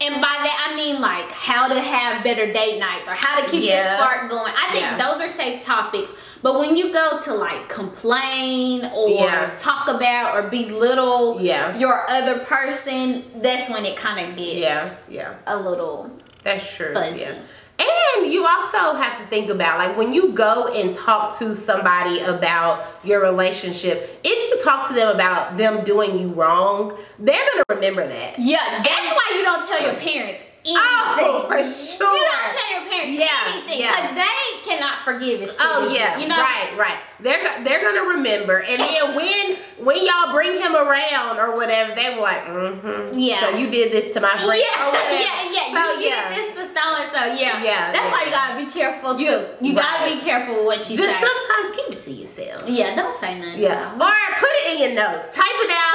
And by that I mean like how to have better date nights or how to keep Yeah. the spark going. I think Yeah. those are safe topics. But when you go to like complain or Yeah. talk about or belittle Yeah. your other person, that's when it kind of gets Yeah, yeah, a little that's true. Fuzzy. Yeah. And you also have to think about like when you go and talk to somebody about your relationship, if you talk to them about them doing you wrong, they're gonna remember that. Yeah, that's why you don't tell your parents anything. Oh, for sure. You don't tell your parents Yeah, anything yeah. because they cannot forgive as Oh yeah, you. Know, right, right. They're they're gonna remember, and then when when y'all bring him around or whatever, they were like, mm-hmm. Yeah. So you did this to my friend. Yeah, or yeah, yeah. So, you yeah. did this to so and so. Yeah, Yeah, That's yeah. why you gotta be careful too. You- You, gotta be careful what you Just say. sometimes keep it to yourself. yeah, don't say nothing. Yeah. Or put it in your notes. Type it out.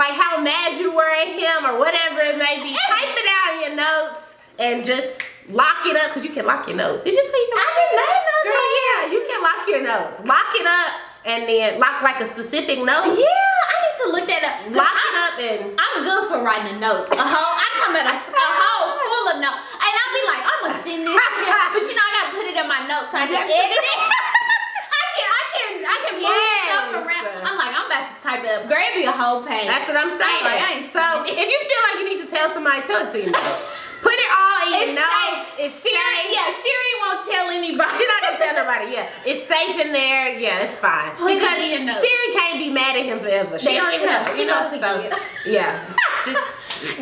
How you feel, like how mad you were at him or whatever it may be. Type it out in your notes and just lock it up because you can lock your notes. Did you know you I didn't know notes? that. Girl, yeah, you can lock your notes. Lock it up and then lock like a specific note. Yeah, I need to look that up. Lock I- it up and I'm good for writing a note. A whole, I'm talking about a, a whole full of notes. And I'll be like, I'm gonna send this to him. But you know, I gotta put it in my notes so I can edit it. (laughs) I can, I can, I can move Yes. stuff around. I'm like, I'm about to type it up. Grab me a whole page. That's what I'm saying. like, I ain't so if you feel like you need to tell somebody, tell it to your notes. (laughs) Put it all in your It's notes. safe. It's Siri, safe. yeah, Siri won't tell anybody. You're not gonna tell nobody. Yeah, it's safe in there. Yeah, it's fine. Put it because your notes. Siri can't be mad at him forever. She That's don't know. She You know, don't so yeah, (laughs) just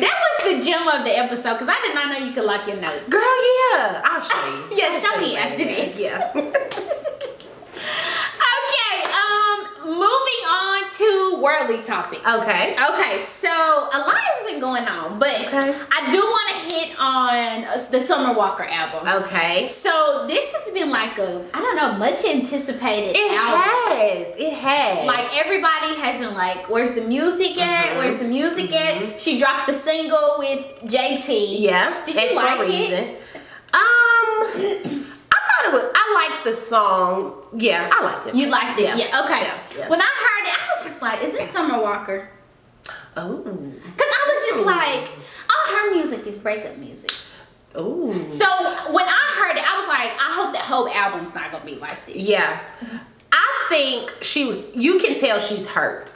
That was the gem of the episode because I did not know you could lock your notes. girl. Yeah, I'll show you. (laughs) Yeah, I'll show me after this. Yeah. Moving on to worldly topics. okay. Okay, so a lot has been going on, but Okay. I do want to hit on uh, the Summer Walker album. Okay. So this has been like a I don't know much anticipated It album. has. It has. Like everybody has been like, "Where's the music at? Mhm. Where's the music at?" She dropped the single with JT. yeah. Did you like it? reason. Um, thought it was. I liked the song. Yeah, I liked it. You liked it, Yeah. yeah? Okay. Yeah, yeah. When I heard it, I was just like, "Is this Summer Walker?" Oh. Because I was just like, "All her music is breakup music." Oh. So when I heard it, I was like, I hope that whole album's not gonna be like this. Yeah. I think she was, you can tell she's hurt.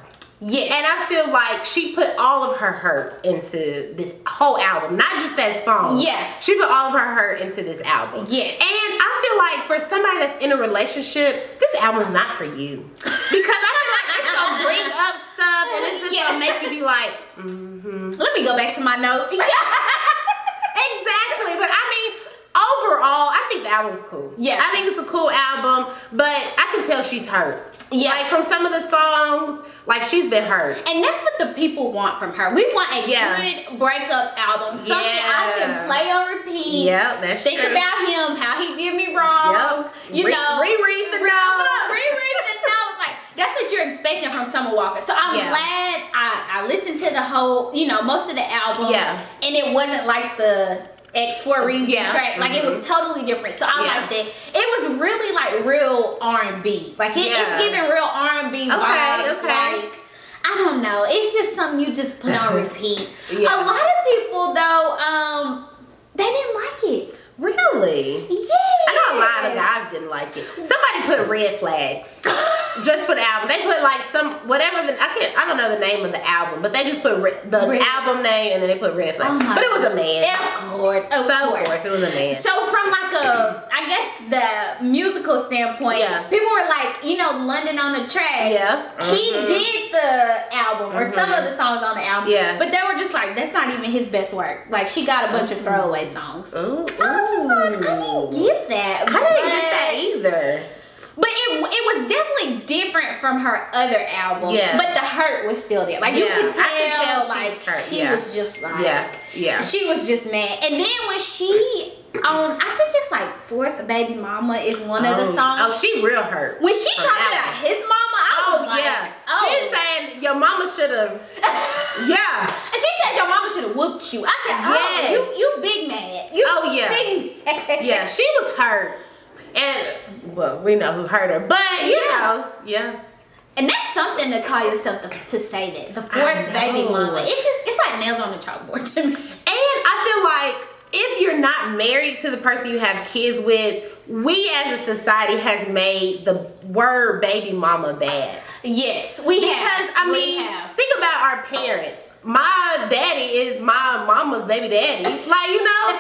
Yes. And I feel like she put all of her hurt into this whole album, not just that song. Yeah. She put all of her hurt into this album. Yes. And I feel like for somebody that's in a relationship, this album's not for you. Because I feel like it's gonna bring (laughs) up stuff and it's just Yeah. gonna make you be like, mm-hmm. Let me go back to my notes. (laughs) Exactly, but I mean, overall, I think the album's cool. Yeah. I think it's a cool album, but I can tell she's hurt. Yeah. Like from some of the songs, like she's been hurt. And that's what the people want from her. We want a Yeah. good breakup album. Something I can play on repeat. Yeah, that's Think true. about him, how he did me wrong. Yep. You Re- know. reread the notes. Reread the (laughs) notes. Like that's what you're expecting from Summer Walker. So I'm Yeah. glad I, I listened to the whole, you know, most of the album. Yeah. And it wasn't like the Ex for a reason Yeah. track. Like it was totally different. So I Yeah. liked it. It was really like real R and B. Like it, it's Yeah. giving real R and B vibes. okay. Like I don't know. It's just something you just put on (laughs) repeat. Yeah. A lot of people though, um, they didn't like it. Really? Yeah. I know a lot of guys didn't like it. Somebody put red flags (gasps) just for the album. They put like some whatever the I can't I don't know the name of the album, but they just put re, the Red- album name and then they put red flags. Oh but it was a man. Of course, of So of course. course it was a man. So from like a, I guess the musical standpoint, Yeah. people were like, you know, London on the track. Yeah. He Mhm. did the album or some Mhm. of the songs on the album. Yeah. But they were just like, that's not even his best work. Like she got a bunch of throwaway songs. Ooh, I was just like, I didn't get that. I didn't get that either. But it, it was definitely different from her other albums. Yeah. But the hurt was still there. Like you could tell, I could tell she like was hurt, she yeah. was just like Yeah, yeah. she was just mad. And then when she um, I think it's like fourth baby mama is one of the Oh. songs. Oh, she real hurt. when she talked about his mama, I Oh like, yeah. oh. She's saying your mama should have. (laughs) Yeah. and she said your mama should have whooped you. I said, oh, Yes. oh, you you big mad. You Oh, yeah. big. Yeah, she was hurt. And well, we know who hurt her, but you Yeah. know, yeah. And that's something to call yourself to, to say that. The fourth baby mama. It's just it's like nails on the chalkboard to me. And I feel like if you're not married to the person you have kids with, we as a society has made the word baby mama bad. Yes, we Because have. Because I We mean, have. think about our parents. My daddy is my mama's baby daddy. (laughs) Like, you know, (laughs)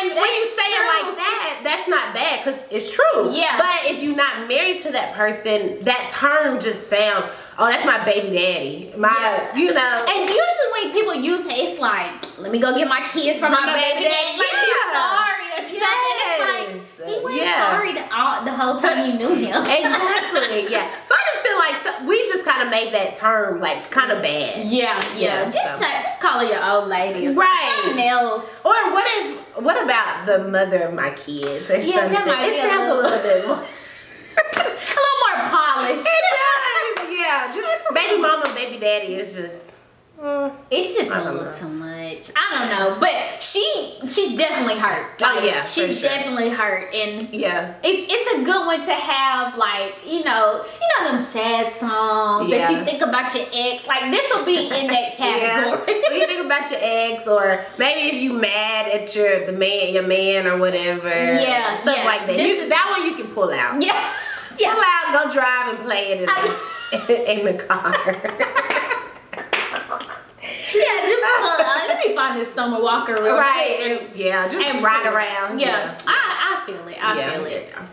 and when you say it like that, that's not bad because it's true. Yeah. But if you're not married to that person, that term just sounds, oh, that's my baby daddy. My, Yeah. you know. And usually when people use it, it's like, let me go get my kids from my, my baby baby daddy. daddy. Like he's Yeah. sorry. It's like he Yes. wasn't Yeah. sorry the, all, the whole time you knew him. (laughs) exactly. Yeah. So I just feel like so, we just kind of made that term like kind of bad. Yeah, yeah. Yeah, just so. say- just call her your old lady or Right. something else. Or what if? What about the mother of my kids or Yeah, something? that might it sounds a little- bit more. (laughs) A little more polished. It. Yeah. Just baby mama, baby daddy is just. mm. It's just a little know. too much. I don't know, but she she's definitely hurt. Oh, yeah, she's sure. definitely hurt, and Yeah. it's it's a good one to have. Like you know, you know them sad songs that you think about your ex. Like this will be in that (laughs) category. when you think about your ex, or maybe if you mad at your the man, your man or whatever, Yeah, stuff yeah. like that. This You, is- that one you can pull out. yeah, Pull yeah. out, go drive and play it in, the, (laughs) in the car. (laughs) Yeah, just uh, let me find this Summer Walker real quick. right? Yeah, just and ride around. Yeah, I, I feel it. I yeah. feel it. yeah.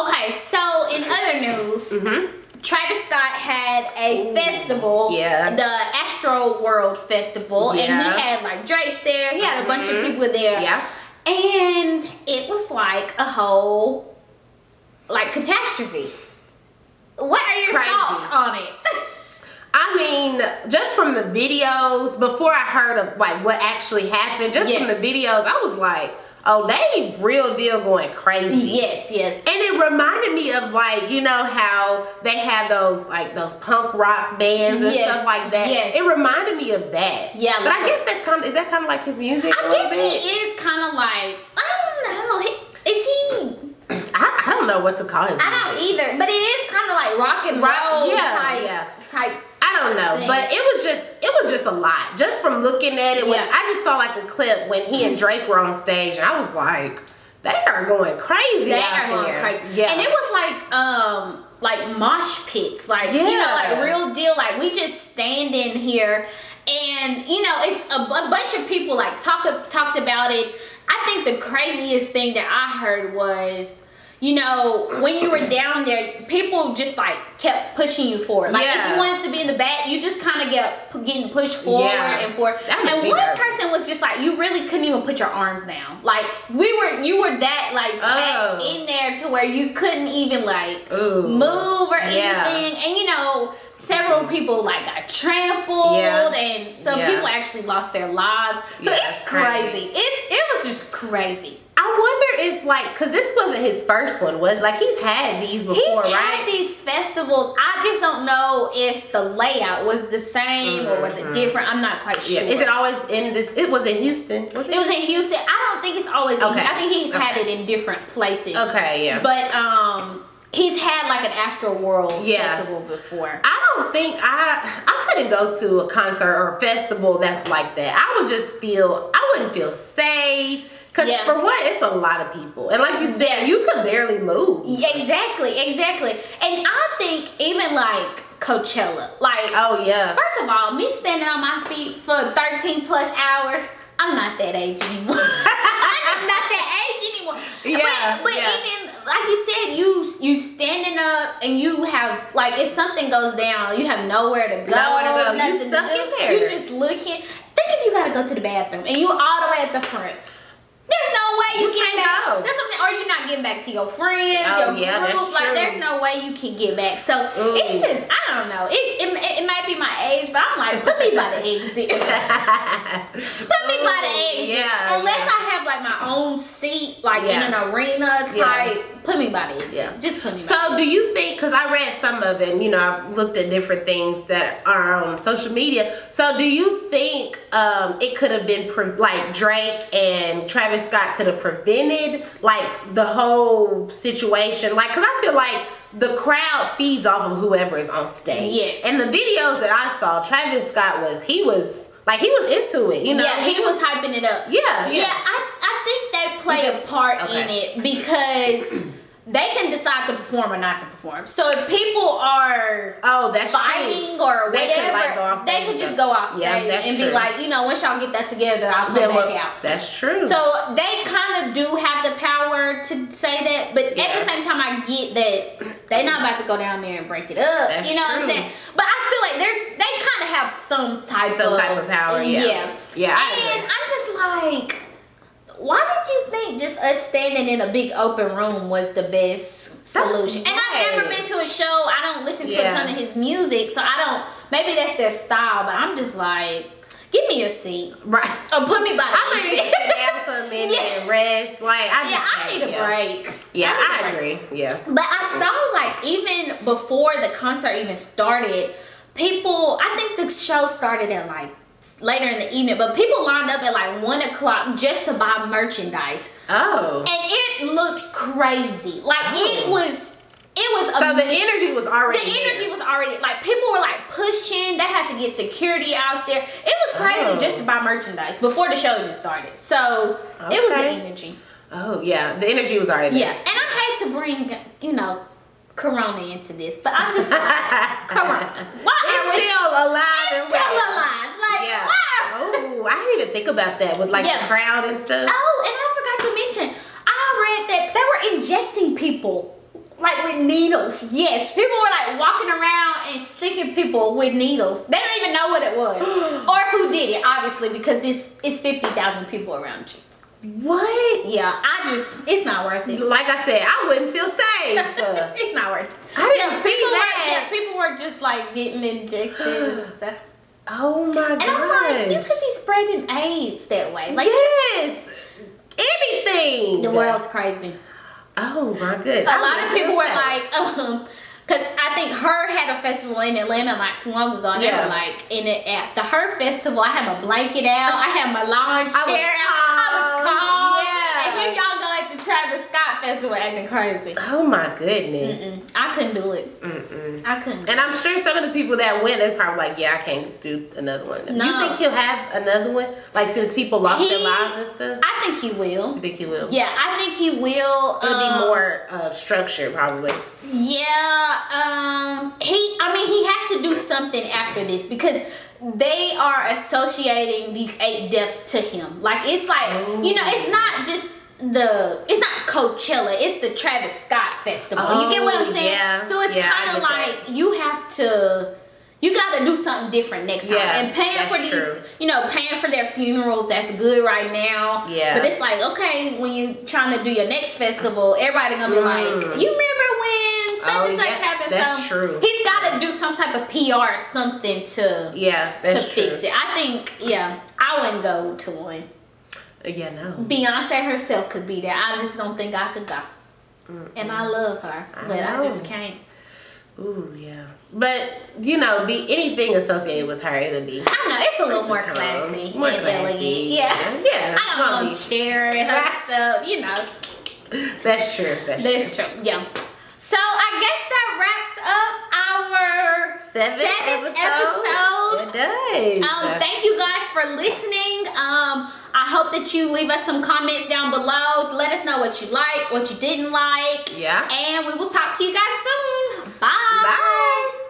Okay, so in other news, Mm-hmm. Travis Scott had a festival, yeah. the Astroworld Festival, and he had like Drake there. He had a bunch of Mhm. people there, Yeah. and it was like a whole like catastrophe. What are your Crazy. thoughts on it? I mean, just from the videos, before I heard of like what actually happened, just from the videos, I was like, oh, they real deal going crazy. yes, yes. And it reminded me of like, you know how they have those like those punk rock bands and Yes, stuff like that. yes. It reminded me of that. Yeah, But like- I guess that's kind of is that kind of like his music? I guess bit? he is kind of like um, I don't know. Is he? I, I don't know what to call his. I don't either. But it is kind of like rock and roll yeah, type yeah. type. I don't know, thing. but it was just it was just a lot. Just from looking at it, when Yeah. I just saw like a clip when he and Drake were on stage, and I was like, they are going crazy. They are going there. crazy. Yeah, And it was like um like mosh pits, like you know, like real deal. Like we just stand in here, and you know, it's a, a bunch of people like talk talked about it. I think the craziest thing that I heard was. You know, when you were down there, people just like kept pushing you forward. Like if Yeah. you wanted to be in the back, you just kind of get getting pushed forward Yeah. and forward. And one nervous. person was just like, you really couldn't even put your arms down. Like we were, you were that like packed Oh. in there to where you couldn't even like Ooh. move or Yeah. anything. And you know, several people like got trampled, Yeah. and some Yeah. people actually lost their lives. So Yeah, it's crazy. crazy. It it was just crazy. I wonder if like, cause this wasn't his first one, was like he's had these before, He's right? had these festivals. I just don't know if the layout was the same or was it Mhm. different. I'm not quite sure. Is it always in this? It was in Houston. It? It was in Houston. I don't think it's always. Okay. I think he's had it in different places. okay. Yeah. But um, he's had like an Astroworld Yeah. festival before. I don't think I I couldn't go to a concert or a festival that's like that. I would just feel I wouldn't feel safe. Cause Yeah. for what, it's a lot of people, and like you said, Yeah. you could barely move. Exactly, exactly. And I think even like Coachella, like Oh yeah. first of all, me standing on my feet for 13 plus hours, I'm not that age anymore. (laughs) I'm just not that age anymore. Yeah, But, but yeah. even like you said, you you up and you have like if something goes down, you have nowhere to go. Nowhere to go. You stuck in there. You just looking. Think if you gotta go to the bathroom and you all the way at the front. There's no way you, You get can't back. go. That's what I'm saying. Or you're not getting back to your friends, Oh, your yeah, group. like true. there's no way you can get back. So Ooh. it's just I don't know. It, it it might be my age, but I'm like put me by the exit. (laughs) Put me by the Ooh, exit. yeah, Unless yeah. I have like my own seat, like in an arena Yeah. type. Put me by the exit. Yeah. Just put me. by So, do you think? Because I read some of it, and, you know, I've looked at different things that are on social media. So, do you think um, it could have been pre- like Drake and Travis Scott could have prevented like the whole situation? Like, because I feel like the crowd feeds off of whoever is on stage. Yes. And the videos that I saw, Travis Scott was he was like he was into it. You know. yeah, he was hyping it up. Yeah. Yeah, I, I think they play a part in it because they can decide to perform or not to perform. So if people are Oh, that's true. fighting or They could, whatever, like, they could just go off stage Yeah, and be like, you know, once y'all get that together, I'll come Then back what- out. That's true. So they kind of do have the power to say that, but at the same time, I get that they're not about to go down there and break it up. That's you know what. I'm saying? But I feel like there's they kind of have some type Some of type of power, yeah. Yeah. Yeah, and. I'm just like, why did you think just us standing in a big open room was the best solution? And I've never been to a show. I don't listen to Yeah. a ton of his music, so I don't. Maybe that's their style, but I'm just like, give me a seat Right. or put me by the (laughs) I'm gonna seat. sit down for a minute Yeah. and rest. Like I just Yeah, I can't, need a break. Yeah, I, I, agree. Yeah. But I saw like even before the concert even started, people. I think the show started at like later in the evening, but people lined up at like one o'clock just to buy merchandise, Oh. and it looked crazy. Like it Oh. was. It was So the energy was already the energy there. was already like people were like pushing. They had to get security out there. It was crazy Oh. just to buy merchandise before the show even started. So it was the energy. Oh yeah, the energy was already there Yeah, and I hate to bring you know Corona into this, but I'm just like, (laughs) come on, why It's are we still alive it's still well. alive? Like, Yeah. why? Oh, I didn't even think about that with like Yeah. the crowd and stuff. Oh, and I forgot to mention, I read that they were injecting people like with needles. Yes, people were like walking around and sticking people with needles. They don't even know what it was (gasps) or who did it, obviously, because it's it's fifty thousand people around you. What? Yeah, I just it's not worth it. Like I said, I wouldn't feel safe. (laughs) It's not worth it. I didn't see people that. Were, yeah, people were just like getting injected and (gasps) stuff. oh my god. And I'm like, you could be spreading AIDS that way. Like yes. Anything. the world's crazy. Oh my good. A lot of people were like, um, because I think her had a festival in Atlanta not too long ago, and they were like, in it at the her festival, I had my blanket out, I had my lawn I was chair out, I was cold, yeah. and here y'all go Travis Scott festival acting crazy. Oh my goodness. Mm-mm. I couldn't do it. Mm-mm. I couldn't. And I'm sure some of the people that went, they're probably like, yeah, I can't do another one. No. You think he'll have another one? Like since people lost their lives and stuff? I think he will. You think he will? Yeah, I think he will. It'll um, be more uh, structured probably. Yeah, um he I mean he has to do something after this because they are associating these eight deaths to him. Like it's like you know, it's not just the it's not Coachella, it's the Travis Scott festival. you get what I'm Oh, saying? yeah. So it's Yeah, kind of like you have to you got to do something different next time. Yeah, and paying for these, true. you know, paying for their funerals, that's good right now. Yeah. But it's like, okay, when you trying to do your next festival, everybody gonna be Mm. like, you remember when such Oh, and such yeah, happened? that's so true. He's got to do some type of PR or something to Yeah, to true. fix it. I think, yeah, I wouldn't go to one. Yeah, no. Beyonce herself could be there. I just don't think I could go. And I love her, I but I just can't. Ooh, yeah. But you know, be anything associated with her, it'll be I know it's a little more classy more and classy. elegant. Yeah, Yeah, I got my own won't be. chair and her stuff. You know, That's true. That's, that's true. true. Yeah. So I guess that wraps up our Seventh episode. It does. Um, thank you guys for listening. Um, I hope that you leave us some comments down below. Let us know what you like, what you didn't like. Yeah. And we will talk to you guys soon. Bye. Bye.